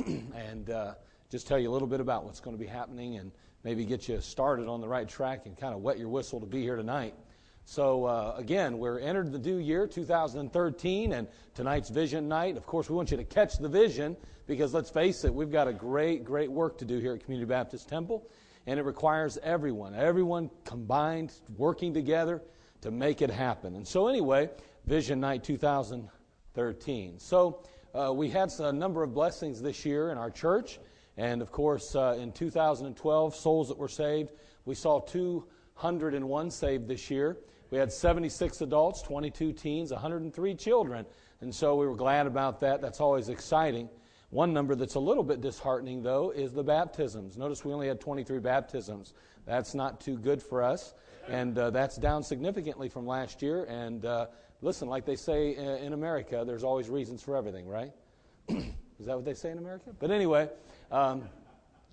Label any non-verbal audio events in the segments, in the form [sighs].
[clears throat] and uh, just tell you a little bit about what's going to be happening and maybe get you started on the right track and kind of wet your whistle to be here tonight. So, uh, again, we're entered the new year, 2013, and tonight's vision night. Of course, we want you to catch the vision because let's face it, we've got a great, great work to do here at Community Baptist Temple, and it requires everyone, everyone combined, working together to make it happen. And so, anyway, Vision Night 2013. So, uh, we had a number of blessings this year in our church. And of course, uh, in 2012, souls that were saved, we saw 201 saved this year. We had 76 adults, 22 teens, 103 children. And so we were glad about that. That's always exciting. One number that's a little bit disheartening, though, is the baptisms. Notice we only had 23 baptisms. That's not too good for us. And uh, that's down significantly from last year. And uh, listen, like they say in America, there's always reasons for everything, right? [clears throat] Is that what they say in America? But anyway, um,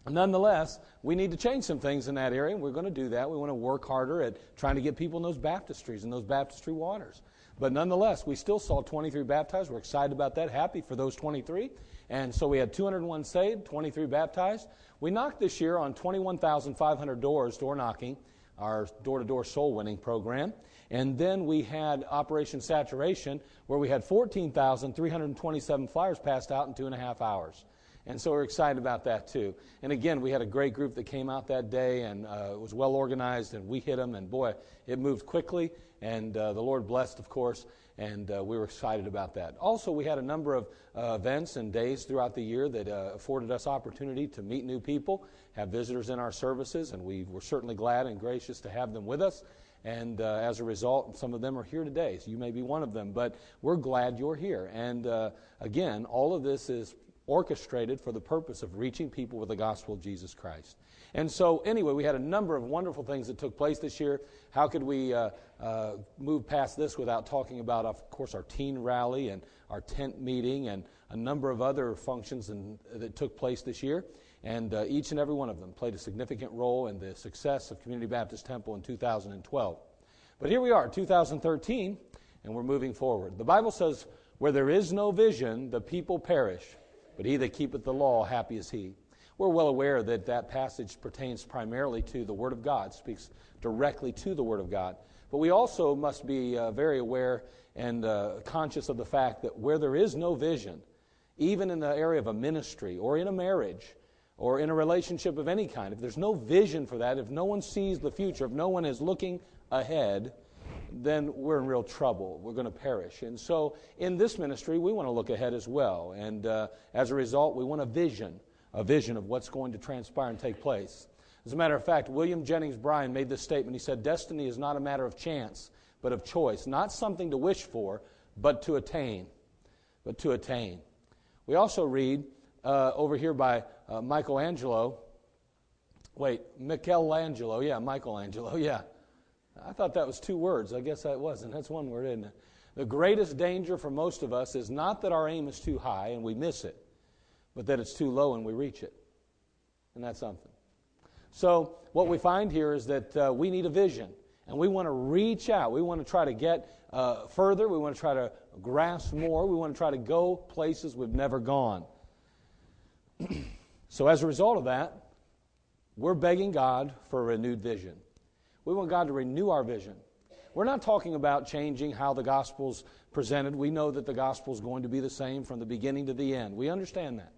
nonetheless, we need to change some things in that area, and we're going to do that. We want to work harder at trying to get people in those baptistries and those baptistry waters. But nonetheless, we still saw 23 baptized. We're excited about that, happy for those 23. And so we had 201 saved, 23 baptized. We knocked this year on 21,500 doors, door knocking, our door to door soul winning program. And then we had Operation Saturation, where we had 14,327 flyers passed out in two and a half hours. And so we're excited about that too. And again, we had a great group that came out that day and uh, it was well organized, and we hit them, and boy, it moved quickly. And uh, the Lord blessed, of course, and uh, we were excited about that. Also, we had a number of uh, events and days throughout the year that uh, afforded us opportunity to meet new people, have visitors in our services, and we were certainly glad and gracious to have them with us. And uh, as a result, some of them are here today, so you may be one of them. But we're glad you're here. And uh, again, all of this is orchestrated for the purpose of reaching people with the gospel of Jesus Christ. And so, anyway, we had a number of wonderful things that took place this year. How could we uh, uh, move past this without talking about, of course, our teen rally and our tent meeting and a number of other functions in, that took place this year? And uh, each and every one of them played a significant role in the success of Community Baptist Temple in 2012. But here we are, 2013, and we're moving forward. The Bible says, Where there is no vision, the people perish, but he that keepeth the law, happy is he. We're well aware that that passage pertains primarily to the Word of God, speaks directly to the Word of God. But we also must be uh, very aware and uh, conscious of the fact that where there is no vision, even in the area of a ministry or in a marriage, or in a relationship of any kind, if there's no vision for that, if no one sees the future, if no one is looking ahead, then we're in real trouble. We're going to perish. And so in this ministry, we want to look ahead as well. And uh, as a result, we want a vision, a vision of what's going to transpire and take place. As a matter of fact, William Jennings Bryan made this statement. He said, Destiny is not a matter of chance, but of choice. Not something to wish for, but to attain. But to attain. We also read uh, over here by uh, Michelangelo. Wait, Michelangelo. Yeah, Michelangelo. [laughs] Yeah. I thought that was two words. I guess that wasn't. That's one word, isn't it? The greatest danger for most of us is not that our aim is too high and we miss it, but that it's too low and we reach it. And that's something. So, what we find here is that uh, we need a vision. And we want to reach out. We want to try to get uh, further. We want to try to grasp more. We want to try to go places we've never gone. [clears throat] so, as a result of that, we're begging God for a renewed vision. We want God to renew our vision. We're not talking about changing how the gospel's presented. We know that the gospel is going to be the same from the beginning to the end. We understand that.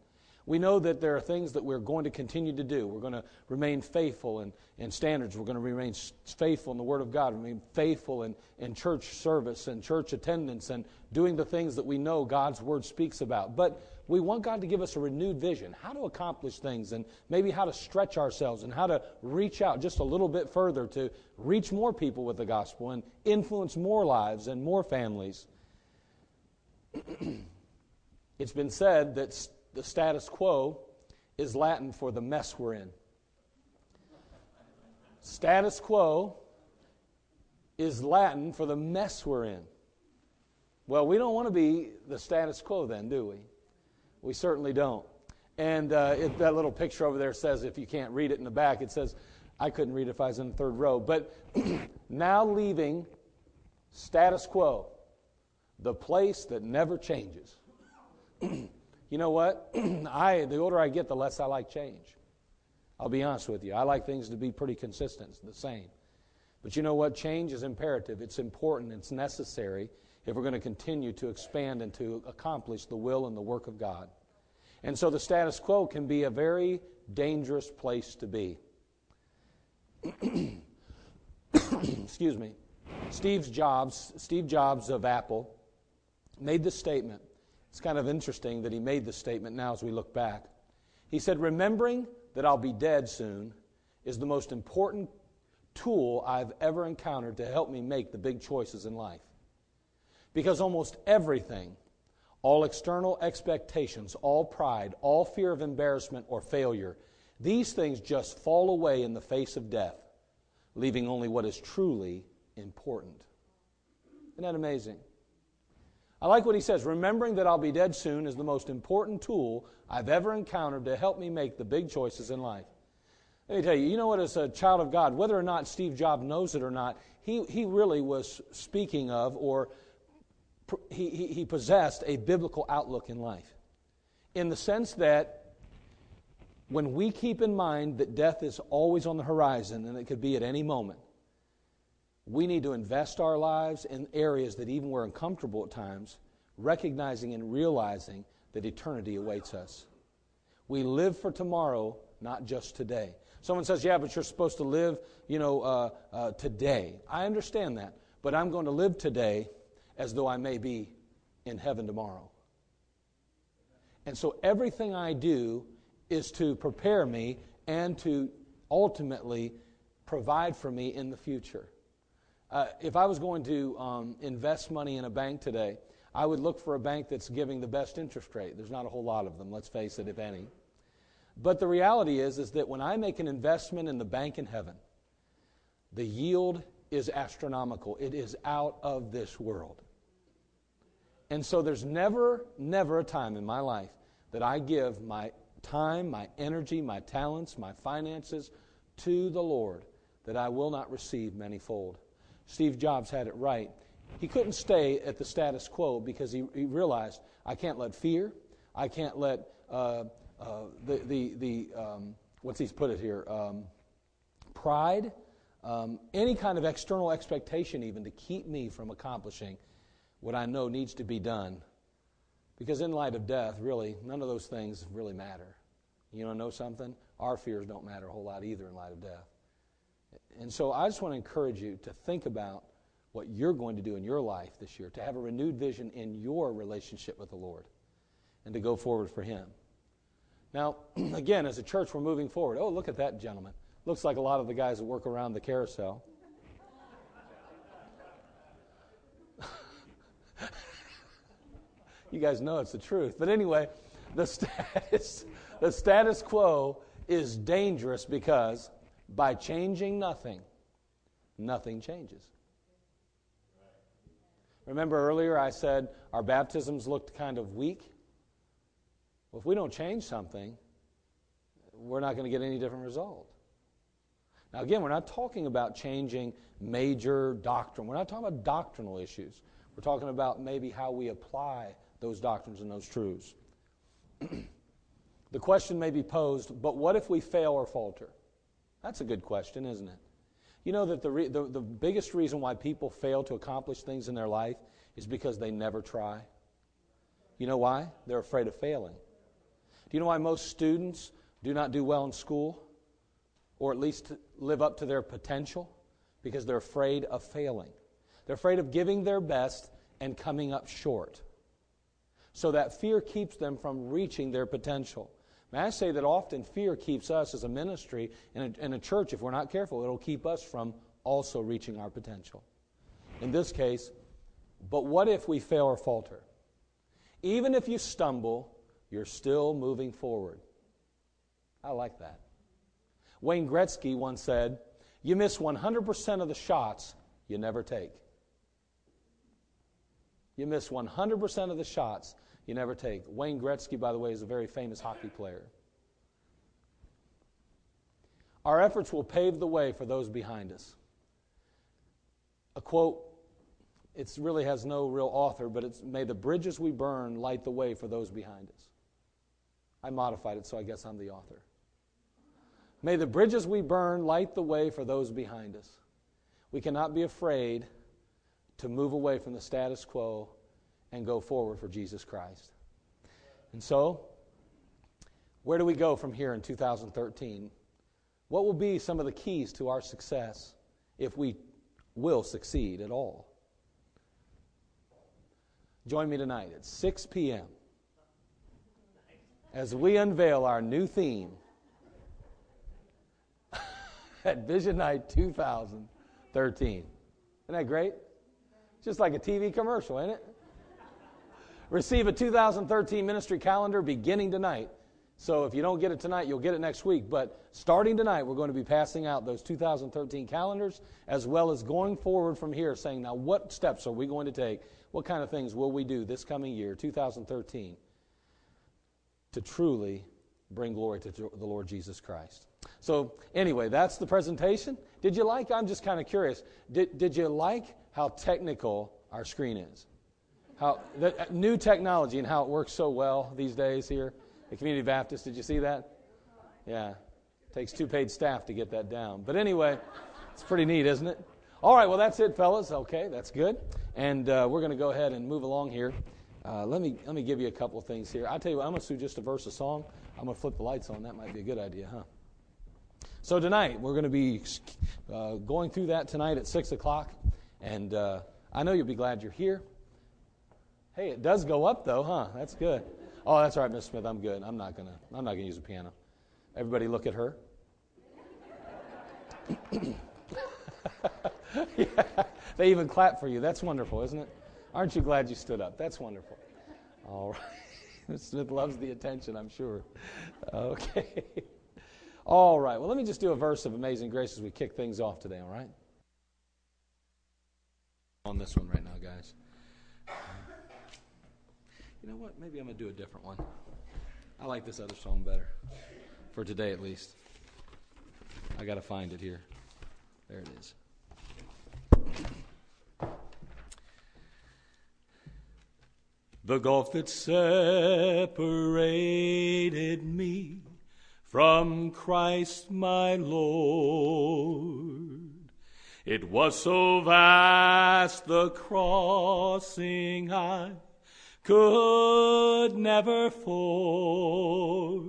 We know that there are things that we're going to continue to do. We're going to remain faithful in, in standards. We're going to remain faithful in the Word of God, remain faithful in, in church service and church attendance and doing the things that we know God's Word speaks about. But we want God to give us a renewed vision, how to accomplish things, and maybe how to stretch ourselves and how to reach out just a little bit further to reach more people with the gospel and influence more lives and more families. [clears throat] it's been said that the status quo is Latin for the mess we're in. Status quo is Latin for the mess we're in. Well, we don't want to be the status quo then, do we? We certainly don't. And uh, it, that little picture over there says, if you can't read it in the back, it says, I couldn't read it if I was in the third row. But [clears throat] now leaving status quo, the place that never changes. [clears throat] You know what? [clears throat] I the older I get, the less I like change. I'll be honest with you. I like things to be pretty consistent, the same. But you know what? Change is imperative. It's important. It's necessary if we're going to continue to expand and to accomplish the will and the work of God. And so the status quo can be a very dangerous place to be. [clears throat] Excuse me. Steve Jobs, Steve Jobs of Apple, made this statement. It's kind of interesting that he made this statement now as we look back. He said, Remembering that I'll be dead soon is the most important tool I've ever encountered to help me make the big choices in life. Because almost everything, all external expectations, all pride, all fear of embarrassment or failure, these things just fall away in the face of death, leaving only what is truly important. Isn't that amazing? I like what he says. Remembering that I'll be dead soon is the most important tool I've ever encountered to help me make the big choices in life. Let me tell you, you know what, as a child of God, whether or not Steve Jobs knows it or not, he, he really was speaking of or he, he, he possessed a biblical outlook in life. In the sense that when we keep in mind that death is always on the horizon and it could be at any moment, we need to invest our lives in areas that even we're uncomfortable at times, recognizing and realizing that eternity awaits us. We live for tomorrow, not just today. Someone says, "Yeah, but you're supposed to live, you know, uh, uh, today." I understand that, but I'm going to live today as though I may be in heaven tomorrow. And so everything I do is to prepare me and to ultimately provide for me in the future. Uh, if I was going to um, invest money in a bank today, I would look for a bank that's giving the best interest rate. There's not a whole lot of them, let's face it, if any. But the reality is, is that when I make an investment in the bank in heaven, the yield is astronomical. It is out of this world. And so there's never, never a time in my life that I give my time, my energy, my talents, my finances to the Lord that I will not receive manyfold. Steve Jobs had it right. He couldn't stay at the status quo because he, he realized I can't let fear, I can't let uh, uh, the, the, the um, what's he put it here, um, pride, um, any kind of external expectation even to keep me from accomplishing what I know needs to be done. Because in light of death, really, none of those things really matter. You to know something? Our fears don't matter a whole lot either in light of death. And so I just want to encourage you to think about what you're going to do in your life this year, to have a renewed vision in your relationship with the Lord, and to go forward for Him. Now, [clears throat] again, as a church, we're moving forward. Oh, look at that gentleman. Looks like a lot of the guys that work around the carousel. [laughs] you guys know it's the truth. But anyway, the [laughs] status, the status quo is dangerous because by changing nothing, nothing changes. Remember earlier I said our baptisms looked kind of weak? Well, if we don't change something, we're not going to get any different result. Now, again, we're not talking about changing major doctrine. We're not talking about doctrinal issues. We're talking about maybe how we apply those doctrines and those truths. [clears throat] the question may be posed but what if we fail or falter? That's a good question, isn't it? You know that the, re- the, the biggest reason why people fail to accomplish things in their life is because they never try. You know why? They're afraid of failing. Do you know why most students do not do well in school? Or at least live up to their potential? Because they're afraid of failing. They're afraid of giving their best and coming up short. So that fear keeps them from reaching their potential. May I say that often fear keeps us as a ministry and a, a church, if we're not careful, it'll keep us from also reaching our potential. In this case, but what if we fail or falter? Even if you stumble, you're still moving forward. I like that. Wayne Gretzky once said, You miss 100% of the shots you never take. You miss 100% of the shots you never take. Wayne Gretzky, by the way, is a very famous hockey player. Our efforts will pave the way for those behind us. A quote, it really has no real author, but it's May the bridges we burn light the way for those behind us. I modified it, so I guess I'm the author. May the bridges we burn light the way for those behind us. We cannot be afraid to move away from the status quo and go forward for Jesus Christ. And so, where do we go from here in 2013? What will be some of the keys to our success if we will succeed at all? Join me tonight at 6 p.m. as we unveil our new theme [laughs] at Vision Night 2013. Isn't that great? Just like a TV commercial, ain't it? Receive a 2013 ministry calendar beginning tonight. So if you don't get it tonight, you'll get it next week. But starting tonight, we're going to be passing out those 2013 calendars as well as going forward from here, saying, now what steps are we going to take? What kind of things will we do this coming year, 2013, to truly bring glory to the Lord Jesus Christ? So, anyway, that's the presentation. Did you like? I'm just kind of curious. Did, did you like how technical our screen is? How the uh, new technology and how it works so well these days here at Community Baptist. Did you see that? Yeah. Takes two paid staff to get that down. But anyway, it's pretty neat, isn't it? All right, well, that's it, fellas. Okay, that's good. And uh, we're going to go ahead and move along here. Uh, let, me, let me give you a couple things here. I'll tell you what, I'm going to do just a verse of song. I'm going to flip the lights on. That might be a good idea, huh? So tonight, we're going to be uh, going through that tonight at 6 o'clock. And uh, I know you'll be glad you're here. Hey, it does go up, though, huh? That's good. Oh, that's all right, Miss Smith. I'm good. I'm not gonna. I'm not gonna use a piano. Everybody, look at her. [laughs] yeah, they even clap for you. That's wonderful, isn't it? Aren't you glad you stood up? That's wonderful. All right. [laughs] Miss Smith loves the attention, I'm sure. Okay. All right. Well, let me just do a verse of Amazing Grace as we kick things off today, all right? On this one right now, guys. You know what? Maybe I'm going to do a different one. I like this other song better. For today, at least. I got to find it here. There it is. The gulf that separated me from Christ my Lord. It was so vast the crossing I could never ford.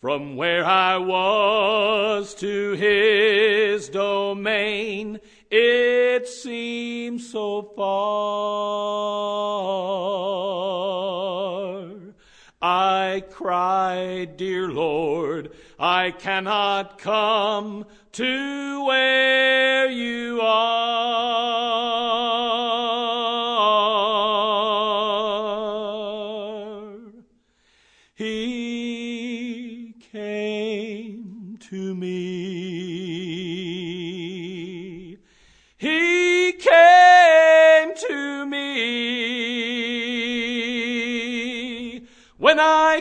From where I was to his domain, it seemed so far. I cried, Dear Lord, I cannot come to where you are.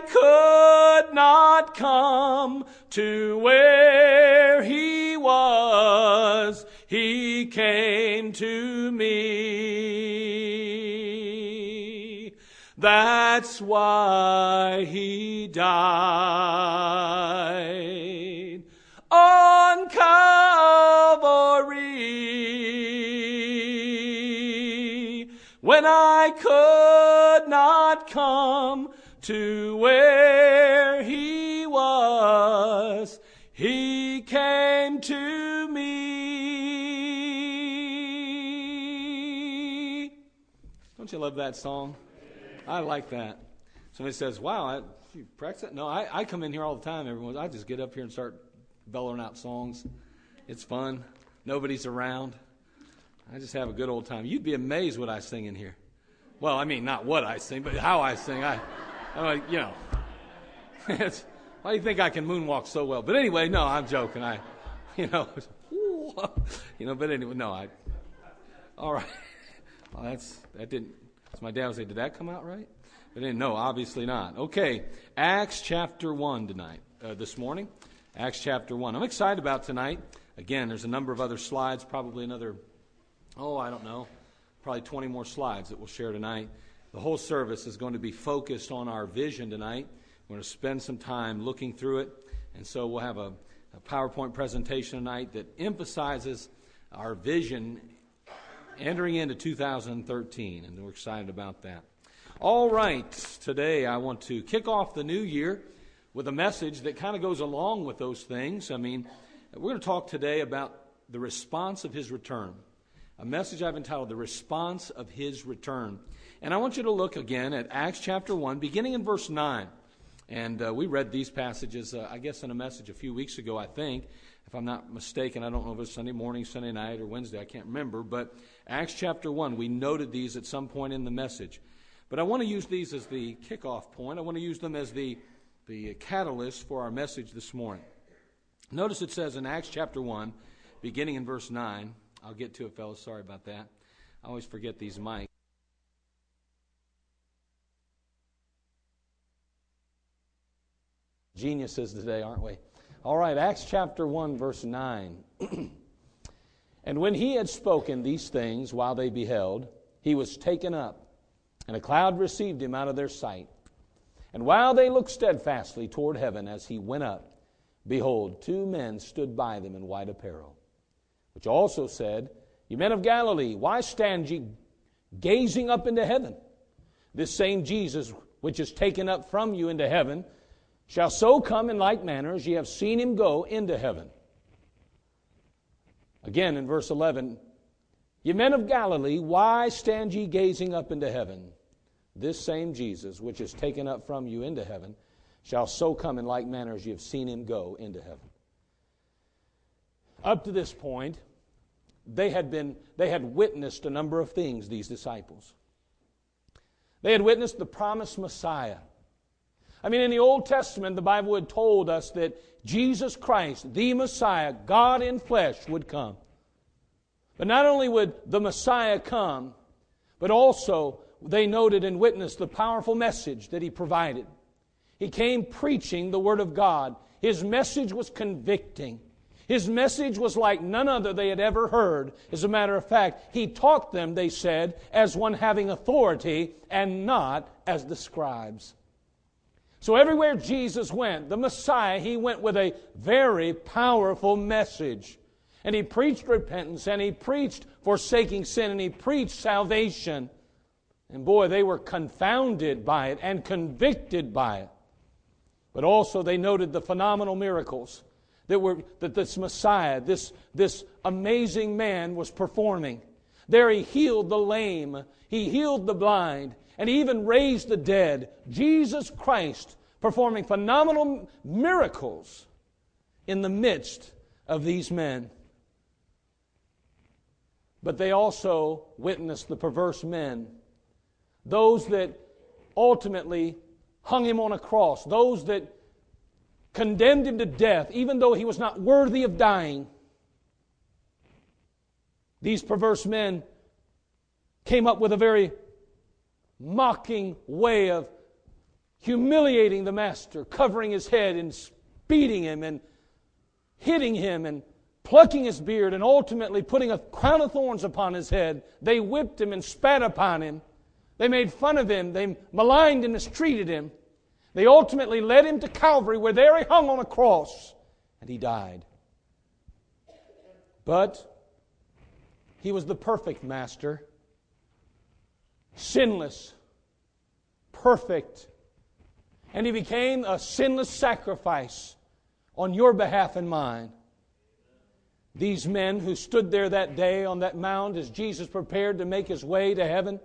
Could not come to where he was. He came to me. That's why he died on Calvary when I could not come to where he was. He came to me. Don't you love that song? I like that. Somebody says, "Wow, I, you practice that?" No, I, I come in here all the time. Everyone, I just get up here and start bellowing out songs. It's fun. Nobody's around. I just have a good old time. You'd be amazed what I sing in here. Well, I mean, not what I sing, but how I sing. I, I'm like, you know, [laughs] why do you think I can moonwalk so well? But anyway, no, I'm joking. I, [laughs] you know, [laughs] you know. But anyway, no, I. All right. Well, that's that didn't. So my dad would say, "Did that come out right?" But then, no, obviously not. Okay, Acts chapter one tonight, uh, this morning. Acts chapter one. I'm excited about tonight. Again, there's a number of other slides, probably another, oh, I don't know, probably 20 more slides that we'll share tonight. The whole service is going to be focused on our vision tonight. We're going to spend some time looking through it. And so we'll have a, a PowerPoint presentation tonight that emphasizes our vision entering into 2013. And we're excited about that. All right, today I want to kick off the new year with a message that kind of goes along with those things. I mean, we're going to talk today about the response of his return. A message I've entitled The Response of His Return. And I want you to look again at Acts chapter 1, beginning in verse 9. And uh, we read these passages, uh, I guess, in a message a few weeks ago, I think. If I'm not mistaken, I don't know if it was Sunday morning, Sunday night, or Wednesday, I can't remember. But Acts chapter 1, we noted these at some point in the message. But I want to use these as the kickoff point. I want to use them as the, the catalyst for our message this morning. Notice it says in Acts chapter 1, beginning in verse 9, I'll get to it, fellas. Sorry about that. I always forget these mics. Geniuses today, aren't we? All right, Acts chapter 1, verse 9. [clears throat] and when he had spoken these things while they beheld, he was taken up, and a cloud received him out of their sight. And while they looked steadfastly toward heaven as he went up, behold, two men stood by them in white apparel which also said, Ye men of Galilee, why stand ye gazing up into heaven? This same Jesus, which is taken up from you into heaven, shall so come in like manner as ye have seen him go into heaven. Again in verse 11, Ye men of Galilee, why stand ye gazing up into heaven? This same Jesus, which is taken up from you into heaven, shall so come in like manner as ye have seen him go into heaven. Up to this point, they had been they had witnessed a number of things these disciples. They had witnessed the promised Messiah. I mean in the Old Testament the Bible had told us that Jesus Christ, the Messiah, God in flesh would come. But not only would the Messiah come, but also they noted and witnessed the powerful message that he provided. He came preaching the Word of God. His message was convicting. His message was like none other they had ever heard. As a matter of fact, he taught them, they said, as one having authority and not as the scribes. So everywhere Jesus went, the Messiah, he went with a very powerful message. And he preached repentance, and he preached forsaking sin, and he preached salvation. And boy, they were confounded by it and convicted by it. But also, they noted the phenomenal miracles that, were, that this Messiah, this, this amazing man, was performing. There he healed the lame, he healed the blind, and he even raised the dead. Jesus Christ performing phenomenal miracles in the midst of these men. But they also witnessed the perverse men, those that ultimately hung him on a cross, those that condemned him to death, even though he was not worthy of dying. These perverse men came up with a very mocking way of humiliating the master, covering his head and beating him and hitting him and plucking his beard and ultimately putting a crown of thorns upon his head. They whipped him and spat upon him. They made fun of him. They maligned and mistreated him. They ultimately led him to Calvary, where there he hung on a cross, and he died. But he was the perfect master, sinless, perfect, and he became a sinless sacrifice on your behalf and mine. These men who stood there that day on that mound as Jesus prepared to make his way to heaven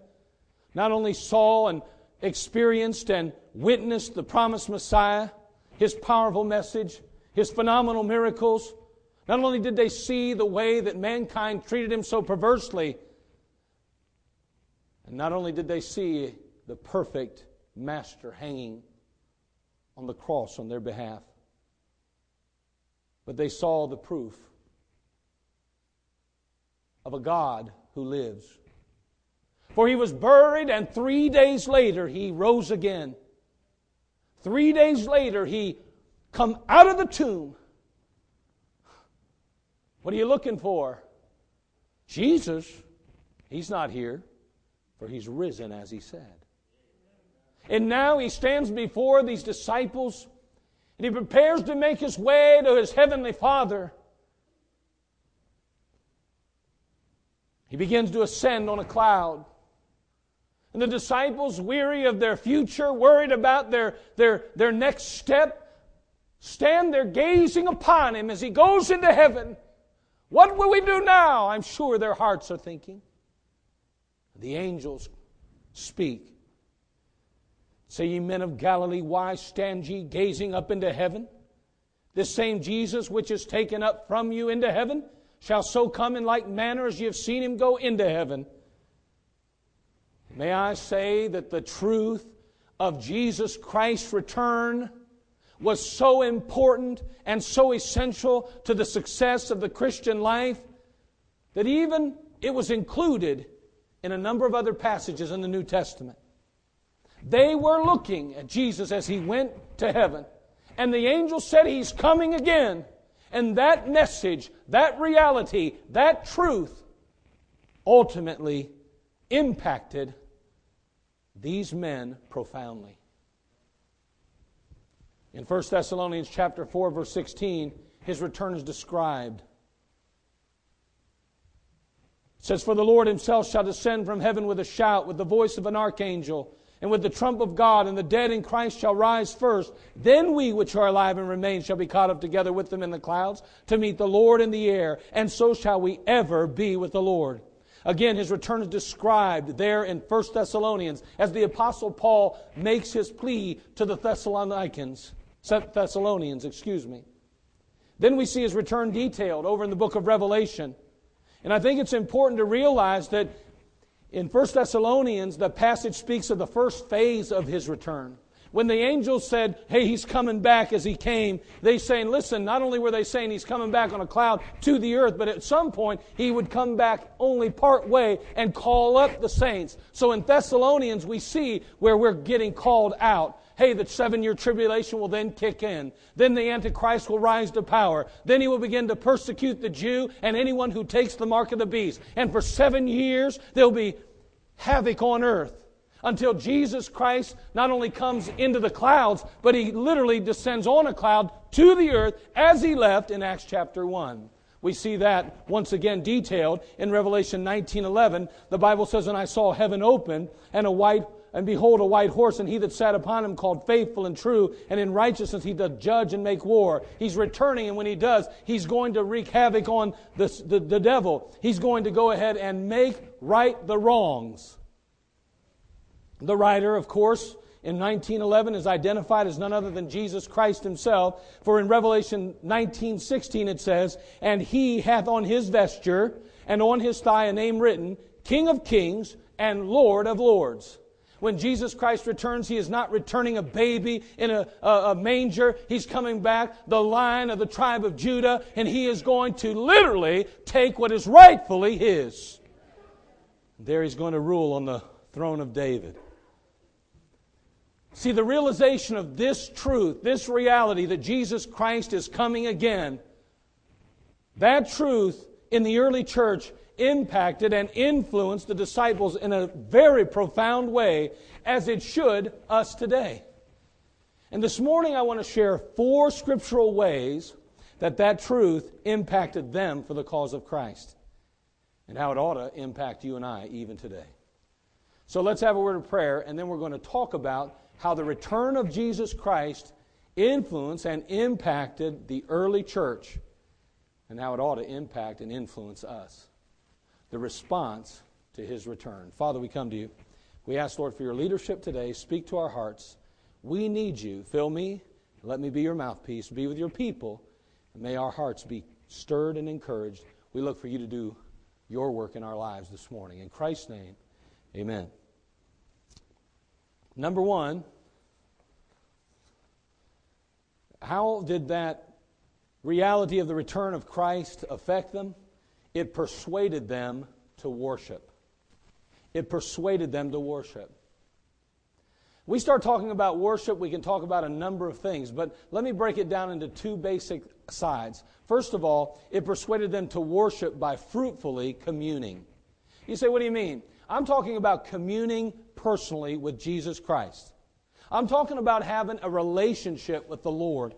not only saw and experienced and witnessed the promised Messiah, his powerful message, his phenomenal miracles. Not only did they see the way that mankind treated him so perversely, and not only did they see the perfect Master hanging on the cross on their behalf, but they saw the proof of a God who lives. For he was buried, and three days later he rose again. Three days later he come out of the tomb. What are you looking for? Jesus. He's not here, for he's risen as he said. And now he stands before these disciples and he prepares to make his way to his heavenly Father. He begins to ascend on a cloud. And the disciples, weary of their future, worried about their, their, their next step, stand there gazing upon him as he goes into heaven. What will we do now? I'm sure their hearts are thinking. The angels speak. Say, ye men of Galilee, why stand ye gazing up into heaven? This same Jesus which is taken up from you into heaven shall so come in like manner as ye have seen him go into heaven. May I say that the truth of Jesus Christ's return was so important and so essential to the success of the Christian life that even it was included in a number of other passages in the New Testament. They were looking at Jesus as he went to heaven, and the angel said he's coming again. And that message, that reality, that truth ultimately impacted these men profoundly. In 1 Thessalonians chapter 4 verse 16, his return is described. It says, For the Lord himself shall descend from heaven with a shout, with the voice of an archangel, and with the trump of God, and the dead in Christ shall rise first. Then we which are alive and remain shall be caught up together with them in the clouds to meet the Lord in the air, and so shall we ever be with the Lord. Again, his return is described there in 1 Thessalonians as the Apostle Paul makes his plea to the Thessalonians. Thessalonians, excuse me. Then we see his return detailed over in the book of Revelation. And I think it's important to realize that in 1 Thessalonians, the passage speaks of the first phase of his return. When the angels said, Hey, he's coming back as he came, they saying, Listen, not only were they saying he's coming back on a cloud to the earth, but at some point he would come back only part way and call up the saints. So in Thessalonians, we see where we're getting called out hey, the seven year tribulation will then kick in. Then the Antichrist will rise to power. Then he will begin to persecute the Jew and anyone who takes the mark of the beast. And for seven years, there'll be havoc on earth until Jesus Christ not only comes into the clouds, but he literally descends on a cloud to the earth as he left in Acts chapter 1. We see that once again detailed in Revelation 19:11. The Bible says, "And I saw heaven open, and a white and behold, a white horse, and he that sat upon him called faithful and true, and in righteousness he doth judge and make war. He's returning, and when he does, he's going to wreak havoc on the, the, the devil. He's going to go ahead and make right the wrongs. The writer, of course, in 1911 is identified as none other than Jesus Christ himself. For in Revelation 19:16 it says, "And he hath on his vesture and on his thigh a name written, King of Kings and Lord of Lords." When Jesus Christ returns, He is not returning a baby in a, a, a, manger. He's coming back, the lion of the tribe of Judah, and He is going to literally take what is rightfully His. There He's going to rule on the throne of David. See, the realization of this truth, this reality that Jesus Christ is coming again, that truth in the early church impacted and influenced the disciples in a very profound way, as it should us today. And this morning, I want to share four scriptural ways that that truth impacted them for the cause of Christ, and how it ought to impact you and I even today. So let's have a word of prayer, and then we're going to talk about how the return of Jesus Christ influenced and impacted the early church, and how it ought to impact and influence us the response to his return. Father, we come to you. We ask, Lord, for your leadership today. Speak to our hearts. We need you. Fill me. Let me be your mouthpiece. Be with your people. And may our hearts be stirred and encouraged. We look for you to do your work in our lives this morning. In Christ's name, amen. Number one, how did that reality of the return of Christ affect them? It persuaded them to worship. It persuaded them to worship. We start talking about worship, we can talk about a number of things, but let me break it down into two basic sides. First of all, it persuaded them to worship by fruitfully communing. You say, what do you mean? I'm talking about communing personally with Jesus Christ. I'm talking about having a relationship with the Lord.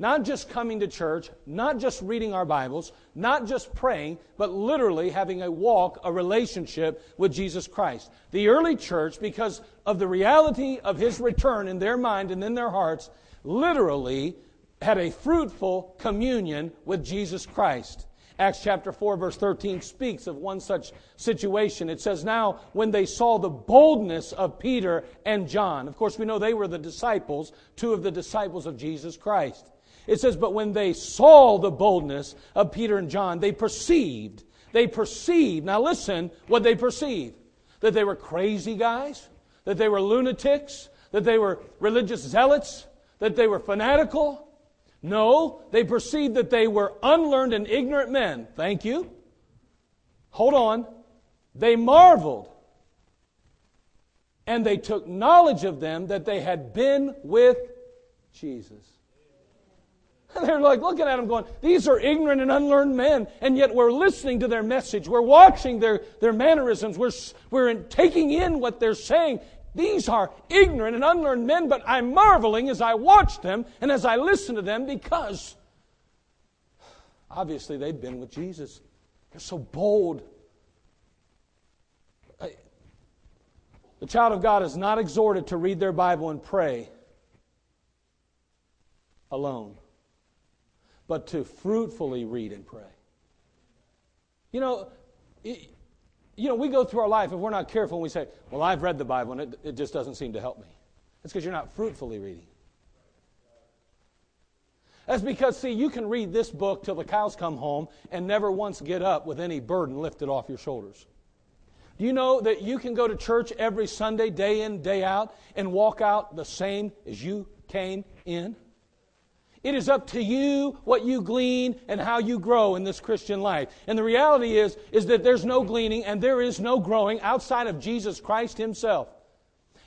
Not just coming to church, not just reading our Bibles, not just praying, but literally having a walk, a relationship with Jesus Christ. The early church, because of the reality of his return in their mind and in their hearts, literally had a fruitful communion with Jesus Christ. Acts chapter 4, verse 13 speaks of one such situation. It says, Now, when they saw the boldness of Peter and John, of course, we know they were the disciples, two of the disciples of Jesus Christ. It says, But when they saw the boldness of Peter and John, they perceived. They perceived. Now, listen what they perceived that they were crazy guys, that they were lunatics, that they were religious zealots, that they were fanatical no, they perceived that they were unlearned and ignorant men. Thank you. Hold on. They marveled. And they took knowledge of them that they had been with Jesus. [laughs] they're like looking at them going, these are ignorant and unlearned men, and yet we're listening to their message. We're watching their, their mannerisms. We're, we're taking in what they're saying. These are ignorant and unlearned men, but I'm marveling as I watch them and as I listen to them because [sighs] obviously they've been with Jesus. They're so bold. The child of God is not exhorted to read their Bible and pray alone, but to fruitfully read and pray. You know, you know, we go through our life, if we're not careful, and we say, Well, I've read the Bible, and it, it just doesn't seem to help me. That's because you're not fruitfully reading. That's because, see, you can read this book till the cows come home and never once get up with any burden lifted off your shoulders. Do you know that you can go to church every Sunday, day in, day out, and walk out the same as you came in? It is up to you what you glean and how you grow in this Christian life. And the reality is, is that there's no gleaning and there is no growing outside of Jesus Christ Himself.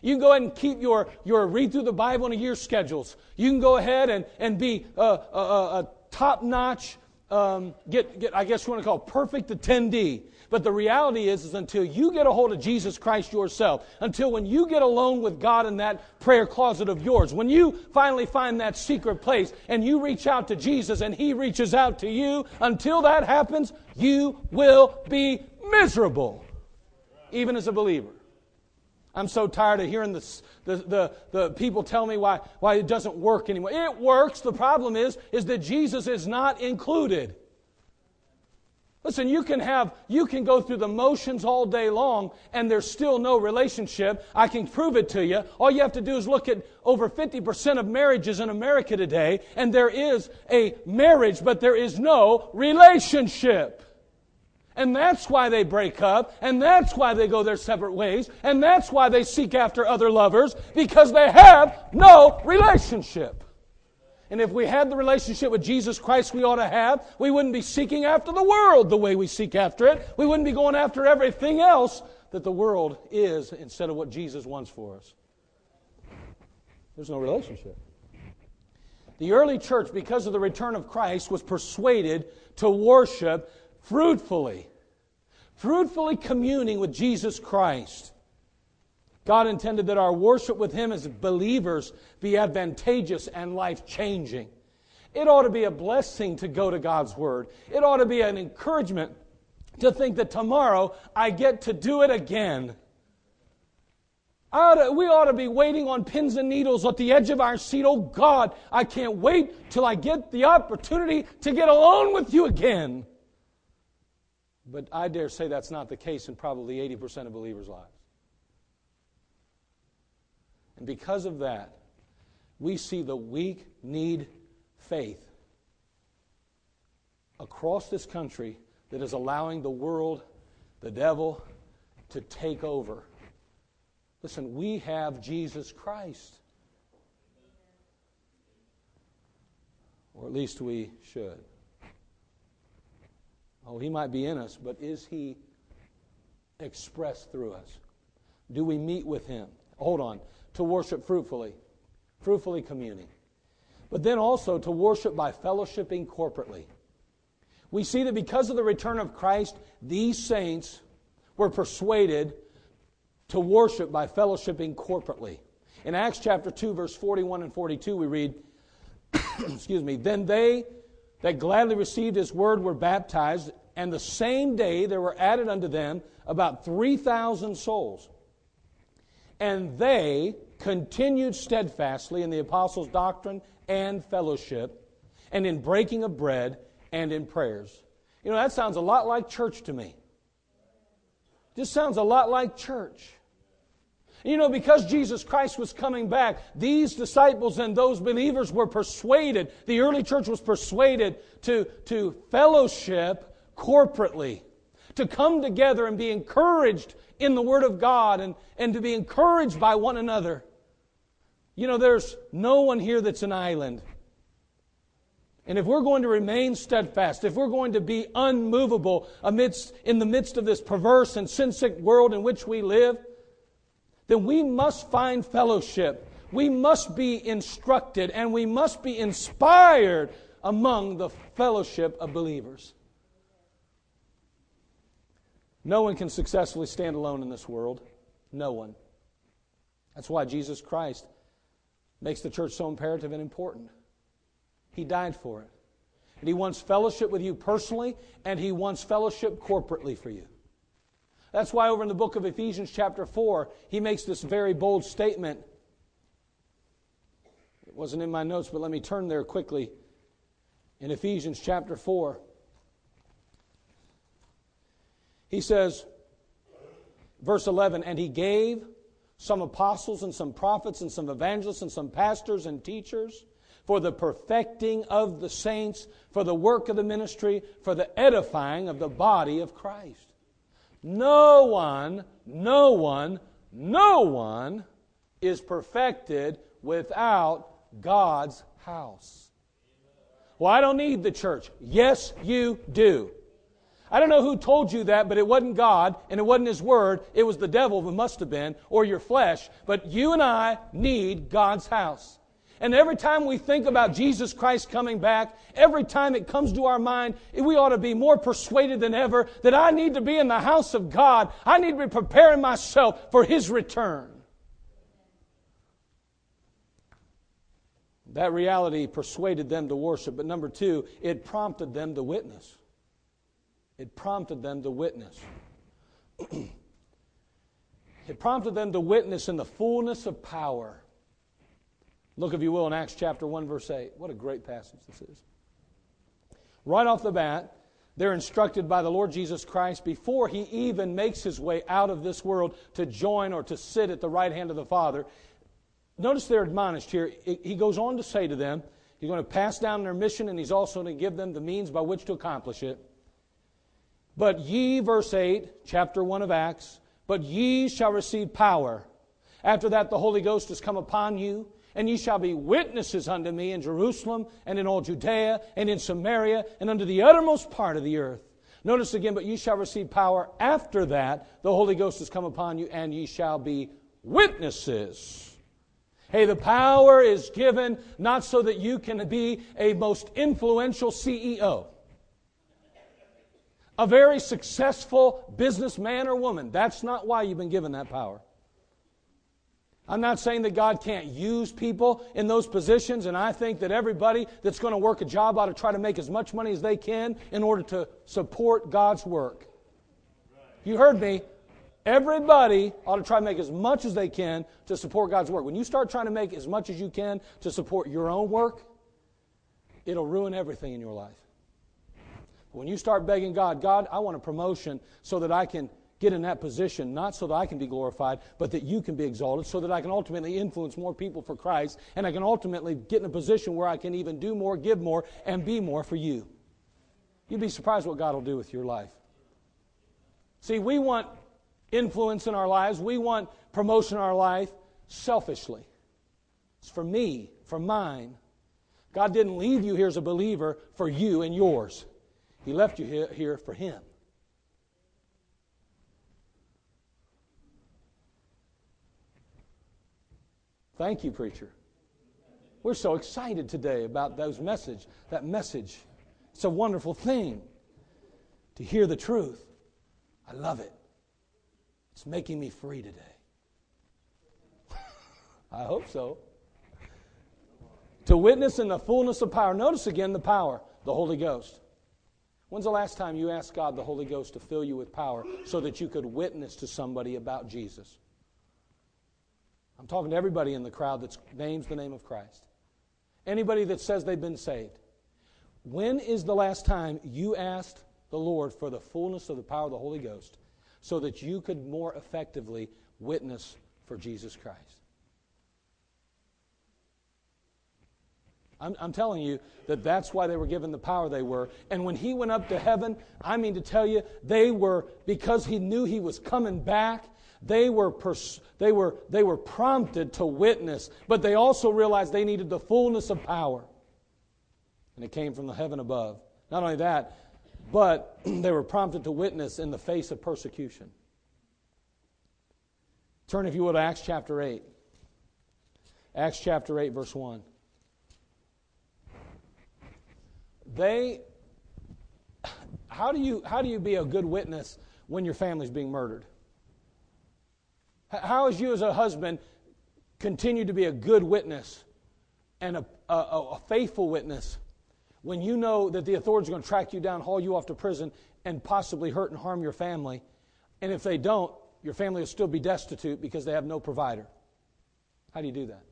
You can go ahead and keep your, your read through the Bible in a year schedules. You can go ahead and, and be a, a, a top notch, um, get, get, I guess you want to call it perfect attendee. But the reality is, is until you get a hold of Jesus Christ yourself, until when you get alone with God in that prayer closet of yours, when you finally find that secret place and you reach out to Jesus and He reaches out to you, until that happens, you will be miserable, even as a believer. I'm so tired of hearing the, the, the, the, people tell me why, why it doesn't work anymore. It works. The problem is, is that Jesus is not included. Listen, you can have, you can go through the motions all day long and there's still no relationship. I can prove it to you. All you have to do is look at over 50% of marriages in America today and there is a marriage, but there is no relationship. And that's why they break up, and that's why they go their separate ways, and that's why they seek after other lovers, because they have no relationship. And if we had the relationship with Jesus Christ we ought to have, we wouldn't be seeking after the world the way we seek after it. We wouldn't be going after everything else that the world is instead of what Jesus wants for us. There's no relationship. The early church, because of the return of Christ, was persuaded to worship fruitfully, fruitfully communing with Jesus Christ. God intended that our worship with Him as believers be advantageous and life changing. It ought to be a blessing to go to God's Word. It ought to be an encouragement to think that tomorrow I get to do it again. Ought to, we ought to be waiting on pins and needles at the edge of our seat. Oh God, I can't wait till I get the opportunity to get alone with you again. But I dare say that's not the case in probably 80% of believers' lives. And because of that, we see the weak need faith across this country that is allowing the world, the devil, to take over. Listen, we have Jesus Christ. Or at least we should. Oh, he might be in us, but is he expressed through us? Do we meet with him? Hold on to worship fruitfully, fruitfully communing. But then also to worship by fellowshipping corporately. We see that because of the return of Christ, these saints were persuaded to worship by fellowshipping corporately. In Acts chapter 2, verse 41 and 42, we read, [coughs] excuse me, then they that gladly received his word were baptized, and the same day there were added unto them about 3,000 souls. And they continued steadfastly in the apostles' doctrine and fellowship, and in breaking of bread and in prayers. You know, that sounds a lot like church to me. Just sounds a lot like church. You know, because Jesus Christ was coming back, these disciples and those believers were persuaded, the early church was persuaded to, to fellowship corporately, to come together and be encouraged in the Word of God and, and to be encouraged by one another. You know, there's no one here that's an island. And if we're going to remain steadfast, if we're going to be unmovable amidst, in the midst of this perverse and sin sick world in which we live, then we must find fellowship. We must be instructed and we must be inspired among the fellowship of believers. No one can successfully stand alone in this world. No one. That's why Jesus Christ makes the church so imperative and important. He died for it. And He wants fellowship with you personally, and He wants fellowship corporately for you. That's why over in the book of Ephesians, chapter 4, he makes this very bold statement. It wasn't in my notes, but let me turn there quickly. In Ephesians, chapter 4, he says, verse 11, and he gave some apostles and some prophets and some evangelists and some pastors and teachers for the perfecting of the saints, for the work of the ministry, for the edifying of the body of Christ. No one, no one, no one is perfected without God's house. Well, I don't need the church. Yes, you do. I don't know who told you that, but it wasn't God and it wasn't His Word. It was the devil, it must have been, or your flesh. But you and I need God's house. And every time we think about Jesus Christ coming back, every time it comes to our mind, we ought to be more persuaded than ever that I need to be in the house of God. I need to be preparing myself for His return. That reality persuaded them to worship. But number two, it prompted them to witness. It prompted them to witness. [clears throat] it prompted them to witness in the fullness of power. Look, if you will, in Acts chapter 1, verse 8. What a great passage this is. Right off the bat, they're instructed by the Lord Jesus Christ before he even makes his way out of this world to join or to sit at the right hand of the Father. Notice they're admonished here. He goes on to say to them, He's going to pass down their mission and He's also going to give them the means by which to accomplish it. But ye, verse 8, chapter 1 of Acts, but ye shall receive power. After that, the Holy Ghost has come upon you and ye shall be witnesses unto me in Jerusalem and in all Judea and in Samaria and unto the uttermost part of the earth. Notice again, but ye shall receive power after that the Holy Ghost has come upon you, and ye shall be witnesses. Hey, the power is given not so that you can be a most influential CEO, a very successful businessman or woman. That's not why you've been given that power. I'm not saying that God can't use people in those positions, and I think that everybody that's going to work a job ought to try to make as much money as they can in order to support God's work. You heard me. Everybody ought to try to make as much as they can to support God's work. When you start trying to make as much as you can to support your own work, it'll ruin everything in your life. When you start begging God, God, I want a promotion so that I can get in that position, not so that I can be glorified, but that you can be exalted, so that I can ultimately influence more people for Christ, and I can ultimately get in a position where I can even do more, give more, and be more for you. You'd be surprised what God will do with your life. See, we want influence in our lives, we want promotion in our life selfishly. It's for me, for mine. God didn't leave you here as a believer for you and yours. He left you here, for Him. Thank you, preacher. We're so excited today about those message, that message. It's a wonderful thing to hear the truth. I love it. It's making me free today. [laughs] I hope so. To witness in the fullness of power. Notice again the power, the Holy Ghost. When's the last time you asked God, the Holy Ghost, to fill you with power so that you could witness to somebody about Jesus? I'm talking to everybody in the crowd that names the name of Christ. Anybody that says they've been saved. When is the last time you asked the Lord for the fullness of the power of the Holy Ghost so that you could more effectively witness for Jesus Christ? I'm, I'm, telling you that that's why they were given the power they were. And when he went up to heaven, I mean to tell you, they were, because he knew he was coming back, they were, pers- they, were, they were prompted to witness, but they also realized they needed the fullness of power. And it came from the heaven above. Not only that, but [clears throat] they were prompted to witness in the face of persecution. Turn, if you would, to Acts chapter 8. Acts chapter 8, verse 1. They, how do you, how do you be a good witness when your family's being murdered? How, as you, as a husband, continue to be a good witness and a, a, a faithful witness when you know that the authorities are going to track you down, haul you off to prison, and possibly hurt and harm your family? And if they don't, your family will still be destitute because they have no provider. How do you do that?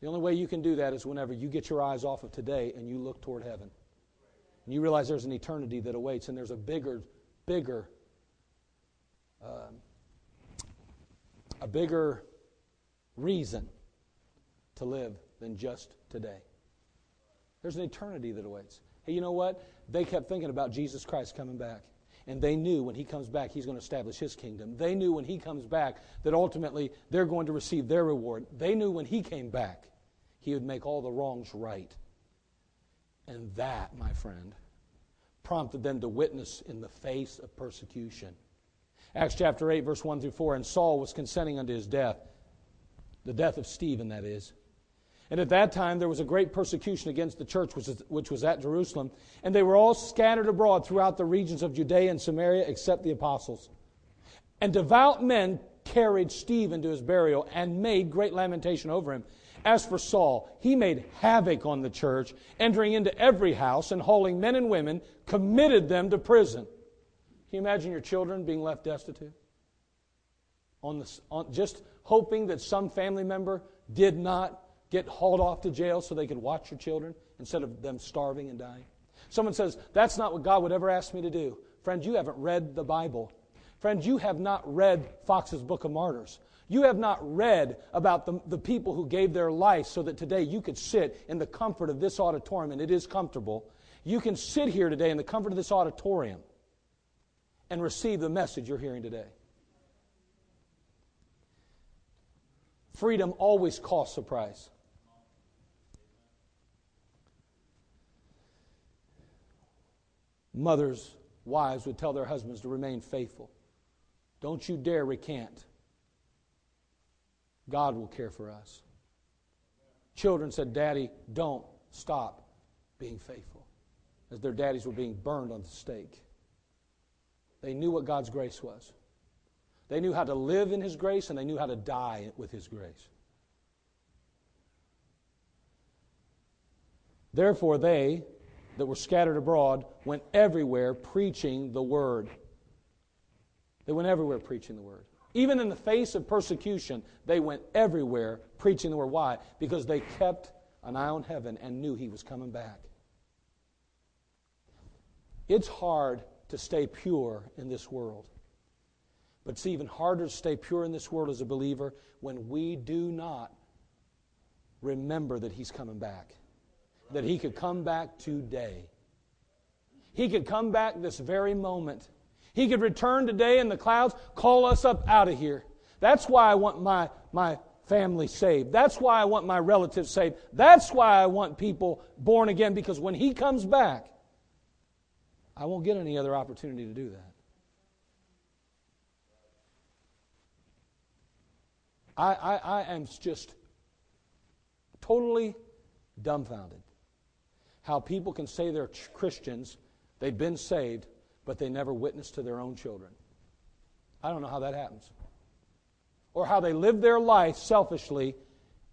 The only way you can do that is whenever you get your eyes off of today and you look toward heaven. And you realize there's an eternity that awaits, and there's a bigger, bigger a bigger reason to live than just today. There's an eternity that awaits. Hey, you know what? They kept thinking about Jesus Christ coming back. And they knew when he comes back, he's going to establish his kingdom. They knew when he comes back that ultimately they're going to receive their reward. They knew when he came back, he would make all the wrongs right. And that, my friend, prompted them to witness in the face of persecution. Acts chapter 8, verse 1 through 4. And Saul was consenting unto his death, the death of Stephen, that is. And at that time, there was a great persecution against the church, which, was at Jerusalem. And they were all scattered abroad throughout the regions of Judea and Samaria, except the apostles. And devout men carried Stephen to his burial and made great lamentation over him. As for Saul, he made havoc on the church, entering into every house and hauling men and women, committed them to prison. Can you imagine your children being left destitute? On the, on, just hoping that some family member did not get hauled off to jail so they could watch your children instead of them starving and dying. Someone says, That's not what God would ever ask me to do. Friend, you haven't read the Bible. Friend, you have not read Foxe's Book of Martyrs. You have not read about the, the people who gave their life so that today you could sit in the comfort of this auditorium, and it is comfortable. You can sit here today in the comfort of this auditorium and receive the message you're hearing today. Freedom always costs a price. Mothers, wives would tell their husbands to remain faithful. Don't you dare recant. God will care for us. Children said, Daddy, don't stop being faithful. As their daddies were being burned on the stake. They knew what God's grace was. They knew how to live in His grace and they knew how to die with His grace. Therefore, they that were scattered abroad went everywhere preaching the word. They went everywhere preaching the word. Even in the face of persecution, they went everywhere preaching the word. Why? Because they kept an eye on heaven and knew He was coming back. It's hard to stay pure in this world. But it's even harder to stay pure in this world as a believer when we do not remember that He's coming back. That He could come back today. He could come back this very moment. He could return today in the clouds, call us up out of here. That's why I want my, my family saved. That's why I want my relatives saved. That's why I want people born again, because when He comes back, I won't get any other opportunity to do that. I, I, I am just totally dumbfounded how people can say they're Christians, they've been saved, but they never witness to their own children. I don't know how that happens. or how they live their life selfishly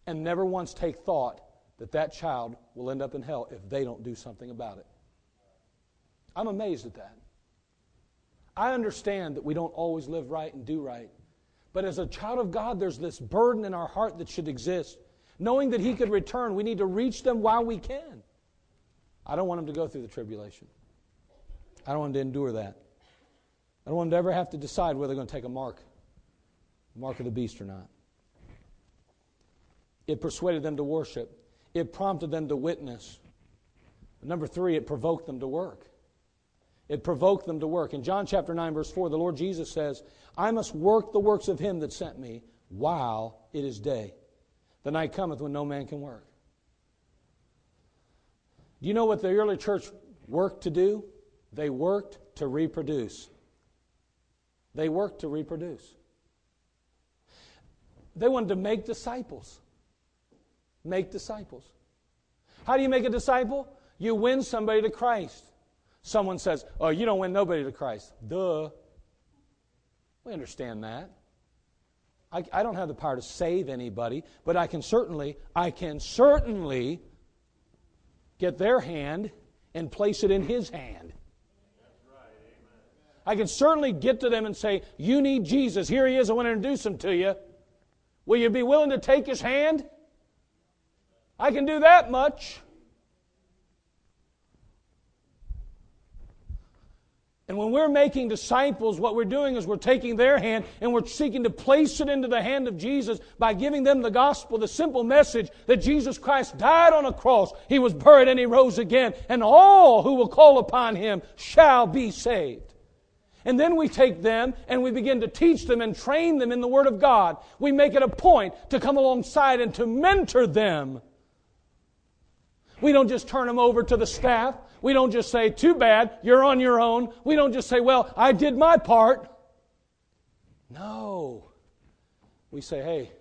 and never once take thought that that child will end up in hell if they don't do something about it. I'm amazed at that. I understand that we don't always live right and do right. But as a child of God, there's this burden in our heart that should exist. Knowing that He could return, we need to reach them while we can. I don't want them to go through the tribulation. I don't want them to endure that. I don't want them to ever have to decide whether they're going to take a mark, mark of the beast or not. It persuaded them to worship. It prompted them to witness. Number three, it provoked them to work. It provoked them to work. In John chapter 9, verse 4, the Lord Jesus says, I must work the works of him that sent me while it is day. The night cometh when no man can work. Do you know what the early church worked to do? They worked to reproduce. They worked to reproduce. They wanted to make disciples. Make disciples. How do you make a disciple? You win somebody to Christ. Someone says, Oh, you don't win nobody to Christ. Duh. We understand that. I, I don't have the power to save anybody, but I can certainly, I can certainly get their hand and place it in his hand. I can certainly get to them and say, You need Jesus. Here he is. I want to introduce him to you. Will you be willing to take his hand? I can do that much. And when we're making disciples, what we're doing is we're taking their hand and we're seeking to place it into the hand of Jesus by giving them the gospel, the simple message that Jesus Christ died on a cross, He was buried, and He rose again, and all who will call upon Him shall be saved. And then we take them and we begin to teach them and train them in the Word of God. We make it a point to come alongside and to mentor them. We don't just turn them over to the staff. We don't just say, too bad, you're on your own. We don't just say, well, I did my part. No. We say, hey,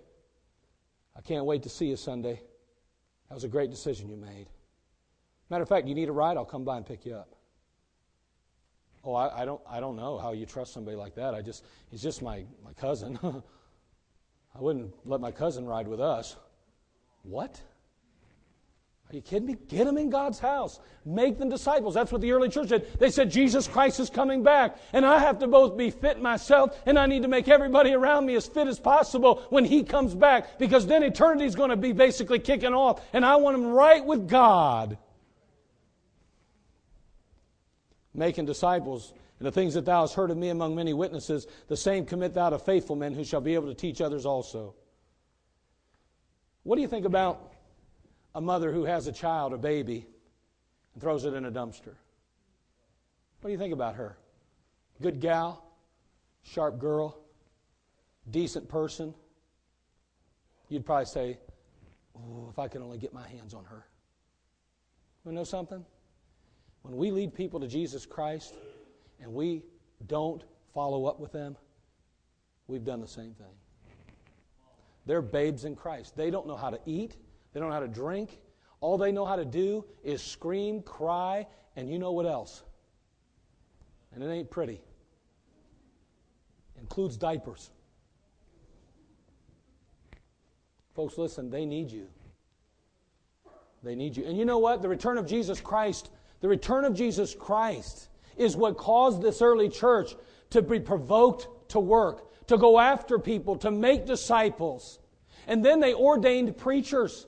I can't wait to see you Sunday. That was a great decision you made. Matter of fact, you need a ride, I'll come by and pick you up. Oh, I, I don't, I don't know how you trust somebody like that. I just, he's just my, my cousin. [laughs] I wouldn't let my cousin ride with us. What? Are you kidding me? Get them in God's house. Make them disciples. That's what the early church did. They said, Jesus Christ is coming back. And I have to both be fit myself and I need to make everybody around me as fit as possible when He comes back because then eternity is going to be basically kicking off. And I want them right with God. Making disciples. And the things that thou hast heard of me among many witnesses, the same commit thou to faithful men who shall be able to teach others also. What do you think about a mother who has a child, a baby, and throws it in a dumpster. What do you think about her? Good gal, sharp girl, decent person. You'd probably say, oh, if I could only get my hands on her. You know something? When we lead people to Jesus Christ and we don't follow up with them, we've done the same thing. They're babes in Christ. They don't know how to eat. They don't know how to drink. All they know how to do is scream, cry, and you know what else? And it ain't pretty. Includes diapers. Folks, listen, they need you. They need you. And you know what? The return of Jesus Christ, the return of Jesus Christ is what caused this early church to be provoked to work, to go after people, to make disciples. And then they ordained preachers.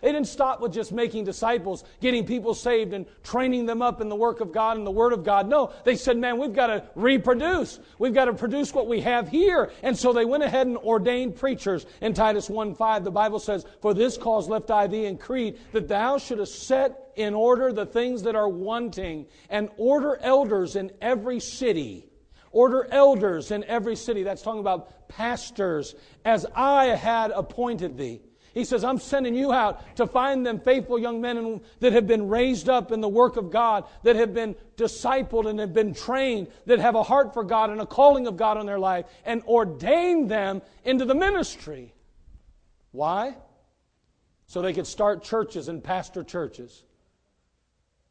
They didn't stop with just making disciples, getting people saved, and training them up in the work of God and the Word of God. No, they said, man, we've got to reproduce. We've got to produce what we have here. And so they went ahead and ordained preachers. In Titus 1 5, the Bible says, For this cause left I thee in Crete, that thou shouldest set in order the things that are wanting, and order elders in every city. Order elders in every city. That's talking about pastors, as I had appointed thee. He says, I'm sending you out to find them faithful young men that have been raised up in the work of God, that have been discipled and have been trained, that have a heart for God and a calling of God on their life, and ordain them into the ministry. Why? So they could start churches and pastor churches.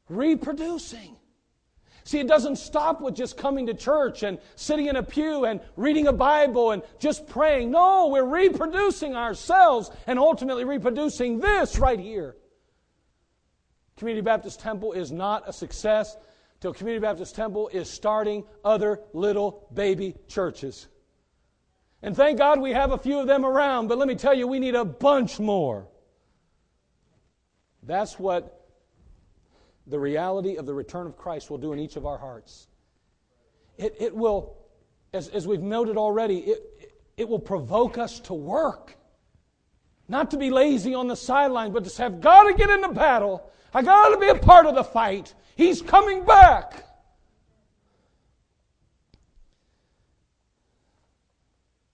Reproducing. See, it doesn't stop with just coming to church and sitting in a pew and reading a Bible and just praying. No, we're reproducing ourselves and ultimately reproducing this right here. Community Baptist Temple is not a success till Community Baptist Temple is starting other little baby churches. And thank God we have a few of them around, but let me tell you, we need a bunch more. That's what the reality of the return of Christ will do in each of our hearts. It, it will, as, as we've noted already, it, it will provoke us to work. Not to be lazy on the sideline, but to say, I've got to get in the battle. I got to be a part of the fight. He's coming back.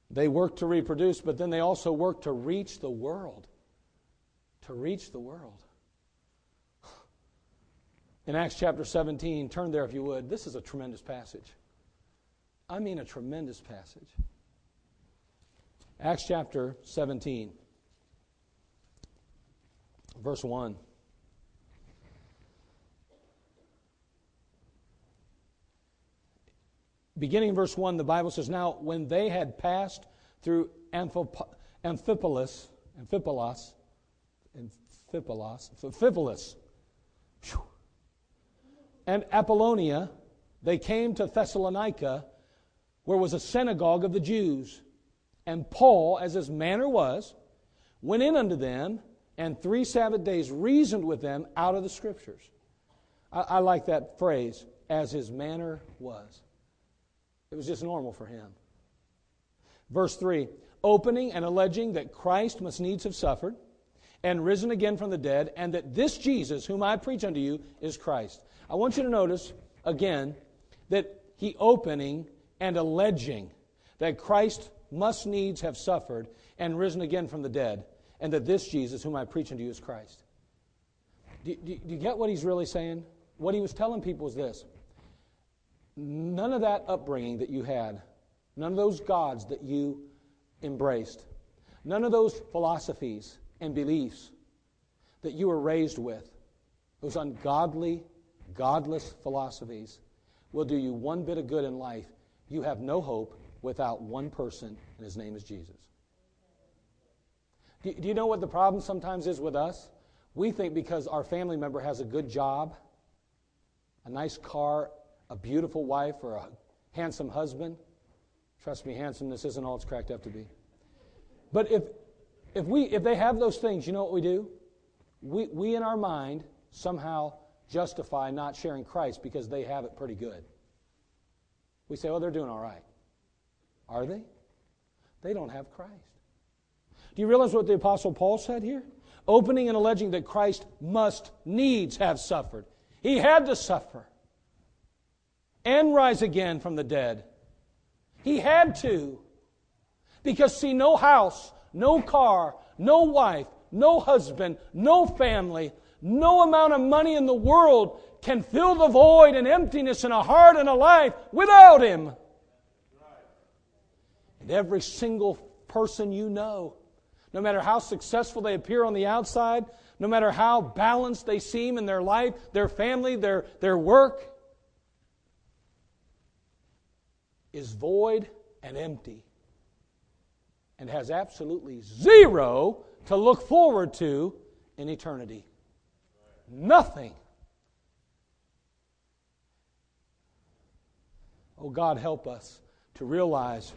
They work to reproduce, but then they also work to reach the world. To reach the world in Acts chapter 17. Turn there if you would. This is a tremendous passage. I mean, a tremendous passage. Acts chapter 17, verse 1. Beginning in verse 1, the Bible says, Now, when they had passed through Amphipolis, Amphipolis, Amphipolis, Amphipolis, and Apollonia, they came to Thessalonica, where was a synagogue of the Jews. And Paul, as his manner was, went in unto them, and three Sabbath days reasoned with them out of the Scriptures. I, I like that phrase, as his manner was. It was just normal for him. Verse 3 opening and alleging that Christ must needs have suffered and risen again from the dead, and that this Jesus, whom I preach unto you, is Christ. I want you to notice again that he opening and alleging that Christ must needs have suffered and risen again from the dead, and that this Jesus, whom I preach unto you, is Christ. Do, do, do you get what he's really saying? What he was telling people was this none of that upbringing that you had, none of those gods that you embraced, none of those philosophies and beliefs that you were raised with, those ungodly godless philosophies will do you one bit of good in life. You have no hope without one person, and his name is Jesus. Do, you know what the problem sometimes is with us? We think because our family member has a good job, a nice car, a beautiful wife, or a handsome husband. Trust me, handsomeness isn't all it's cracked up to be. But if, if, we, if they have those things, you know what we do? We, we in our mind somehow justify not sharing Christ because they have it pretty good. We say, oh, they're doing all right. Are they? They don't have Christ. Do you realize what the Apostle Paul said here? Opening and alleging that Christ must needs have suffered. He had to suffer and rise again from the dead. He had to. Because, see, no house, no car, no wife, no husband, no family, no amount of money in the world can fill the void and emptiness in a heart and a life without Him. And every single person you know, no matter how successful they appear on the outside, no matter how balanced they seem in their life, their family, their, their work, is void and empty and has absolutely zero to look forward to in eternity. Nothing. Oh, God, help us to realize,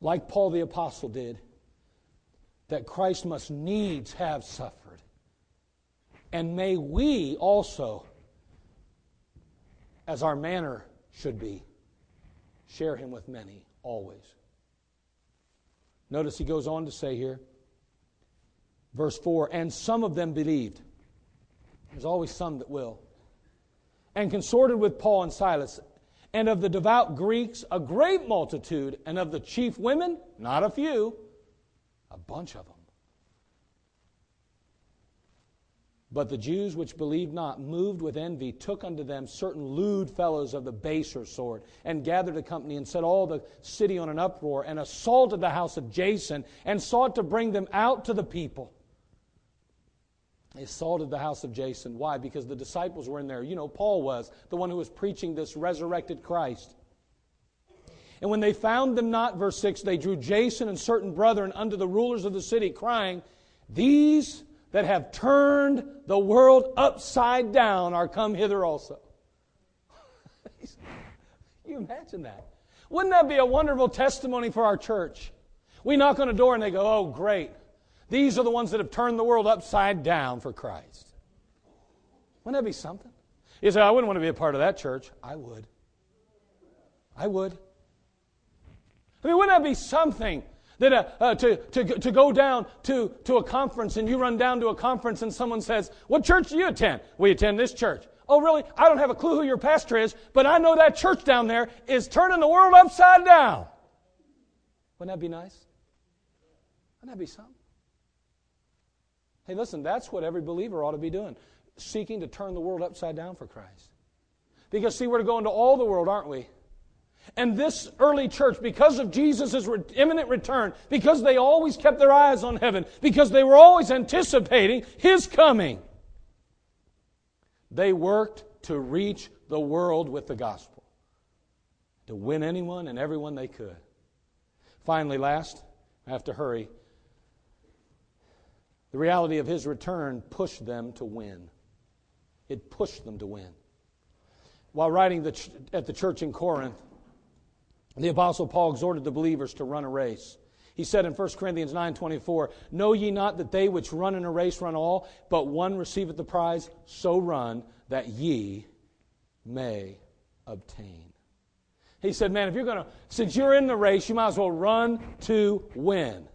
like Paul the Apostle did, that Christ must needs have suffered. And may we also, as our manner should be, share him with many always. Notice he goes on to say here, verse 4 and some of them believed. There's always some that will. And consorted with Paul and Silas. And of the devout Greeks, a great multitude. And of the chief women, not a few, a bunch of them. But the Jews which believed not, moved with envy, took unto them certain lewd fellows of the baser sort, and gathered a company, and set all the city on an uproar, and assaulted the house of Jason, and sought to bring them out to the people. Assaulted the house of Jason. Why? Because the disciples were in there. You know, Paul was the one who was preaching this resurrected Christ. And when they found them not, verse 6, they drew Jason and certain brethren unto the rulers of the city, crying, These that have turned the world upside down are come hither also. [laughs] you imagine that? Wouldn't that be a wonderful testimony for our church? We knock on a door and they go, Oh, great. These are the ones that have turned the world upside down for Christ. Wouldn't that be something? You say, I wouldn't want to be a part of that church. I would. I would. I mean, wouldn't that be something that uh, uh, to, to, to go down to, to a conference and you run down to a conference and someone says, What church do you attend? We attend this church. Oh, really? I don't have a clue who your pastor is, but I know that church down there is turning the world upside down. Wouldn't that be nice? Wouldn't that be something? Hey, listen, that's what every believer ought to be doing seeking to turn the world upside down for Christ. Because, see, we're to go into all the world, aren't we? And this early church, because of Jesus' re- imminent return, because they always kept their eyes on heaven, because they were always anticipating His coming, they worked to reach the world with the gospel, to win anyone and everyone they could. Finally, last, I have to hurry. The reality of his return pushed them to win. It pushed them to win. While writing the ch- at the church in Corinth, the apostle Paul exhorted the believers to run a race. He said in 1 Corinthians 9:24, "Know ye not that they which run in a race run all, but one receiveth the prize, so run that ye may obtain." He said, "Man, if you're going to since you're in the race, you might as well run to win."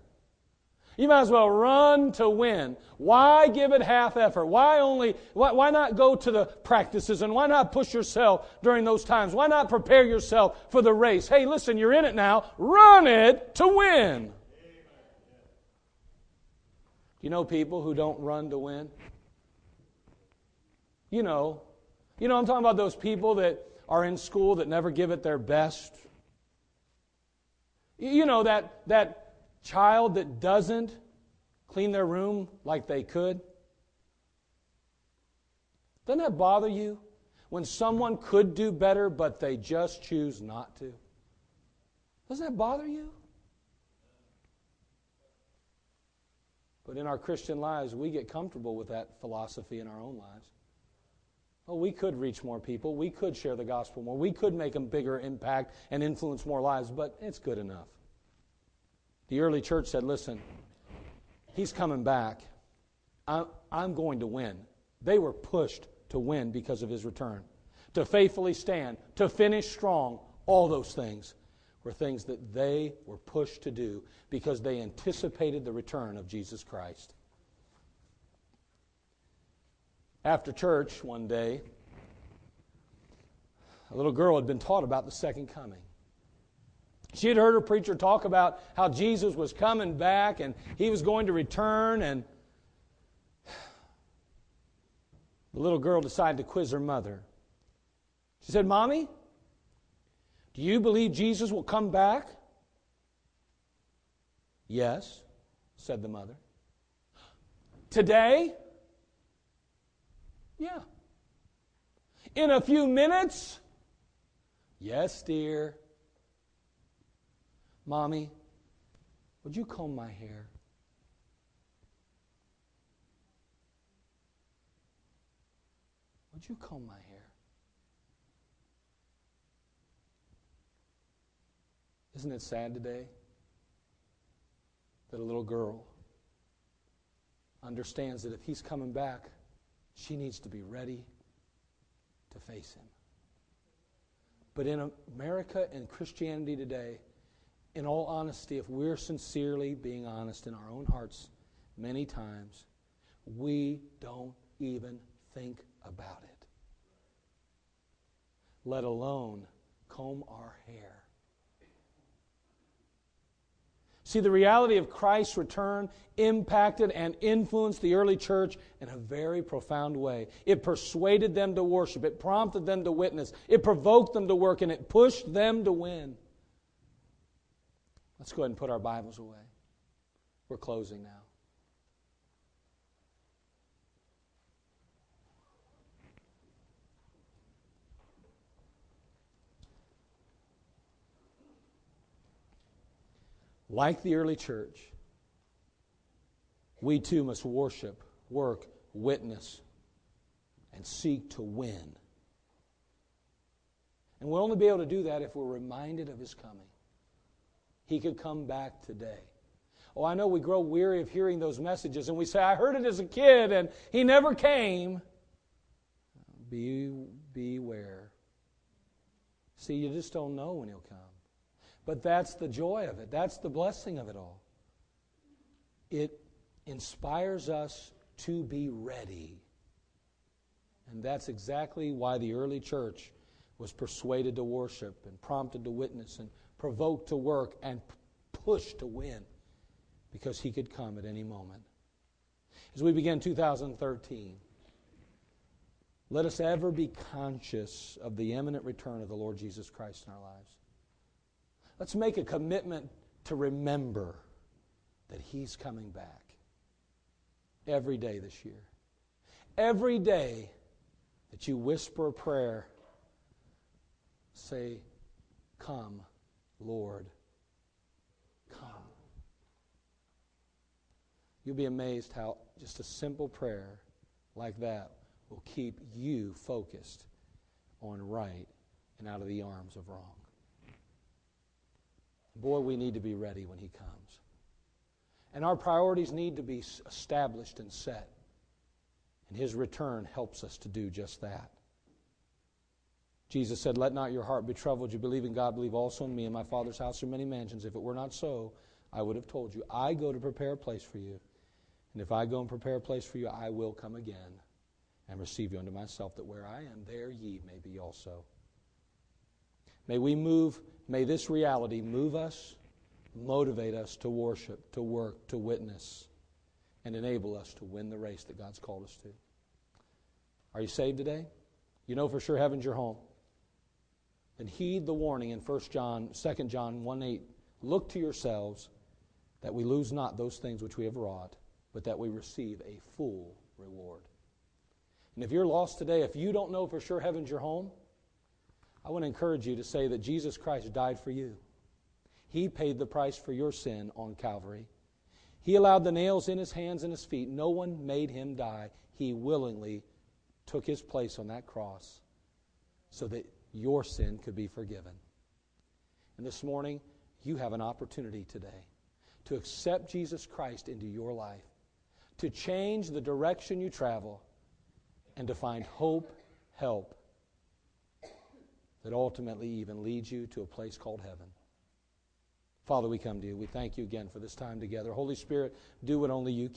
You might as well run to win. Why give it half effort? Why only, why, why, not go to the practices and why not push yourself during those times? Why not prepare yourself for the race? Hey, listen, you're in it now. Run it to win. You know people who don't run to win? You know. You know, I'm talking about those people that are in school that never give it their best. You know, that, that child that doesn't clean their room like they could? Doesn't that bother you when someone could do better but they just choose not to? Doesn't that bother you? But in our Christian lives, we get comfortable with that philosophy in our own lives. Oh, we could reach more people. We could share the gospel more. We could make a bigger impact and influence more lives, but it's good enough. The early church said, listen, he's coming back. I'm going to win. They were pushed to win because of his return. To faithfully stand, to finish strong, all those things were things that they were pushed to do because they anticipated the return of Jesus Christ. After church one day, a little girl had been taught about the second coming. She had heard a preacher talk about how Jesus was coming back and he was going to return, and the little girl decided to quiz her mother. She said, Mommy, do you believe Jesus will come back? Yes, said the mother. Today? Yeah. In a few minutes? Yes, dear. Mommy, would you comb my hair? Would you comb my hair? Isn't it sad today that a little girl understands that if he's coming back, she needs to be ready to face him? But in America and Christianity today, in all honesty, if we're sincerely being honest in our own hearts, many times, we don't even think about it, let alone comb our hair. See, the reality of Christ's return impacted and influenced the early church in a very profound way. It persuaded them to worship, it prompted them to witness, it provoked them to work, and it pushed them to win. Let's go ahead and put our Bibles away. We're closing now. Like the early church, we too must worship, work, witness, and seek to win. And we'll only be able to do that if we're reminded of his coming. He could come back today. Oh, I know we grow weary of hearing those messages and we say, I heard it as a kid and he never came. Be, beware. See, you just don't know when he'll come. But that's the joy of it, that's the blessing of it all. It inspires us to be ready. And that's exactly why the early church was persuaded to worship and prompted to witness and provoked to work and pushed to win because he could come at any moment. As we begin 2013, let us ever be conscious of the imminent return of the Lord Jesus Christ in our lives. Let's make a commitment to remember that He's coming back every day this year. Every day that you whisper a prayer, say, Come, Lord, come. You'll be amazed how just a simple prayer like that will keep you focused on right and out of the arms of wrong. Boy, we need to be ready when He comes. And our priorities need to be established and set. And His return helps us to do just that. Jesus said, Let not your heart be troubled. You believe in God, believe also in me. In my Father's house are many mansions. If it were not so, I would have told you. I go to prepare a place for you. And if I go and prepare a place for you, I will come again and receive you unto myself, that where I am, there ye may be also. May we move, may this reality move us, motivate us to worship, to work, to witness, and enable us to win the race that God's called us to. Are you saved today? You know for sure heaven's your home. Then heed the warning in 1 John, 2 John 1 8. Look to yourselves that we lose not those things which we have wrought, but that we receive a full reward. And if you're lost today, if you don't know for sure heaven's your home, I want to encourage you to say that Jesus Christ died for you. He paid the price for your sin on Calvary. He allowed the nails in his hands and his feet. No one made him die. He willingly took his place on that cross so that your sin could be forgiven. And this morning, you have an opportunity today to accept Jesus Christ into your life, to change the direction you travel, and to find hope, help, that ultimately even leads you to a place called heaven. Father, we come to you. We thank you again for this time together. Holy Spirit, do what only you can.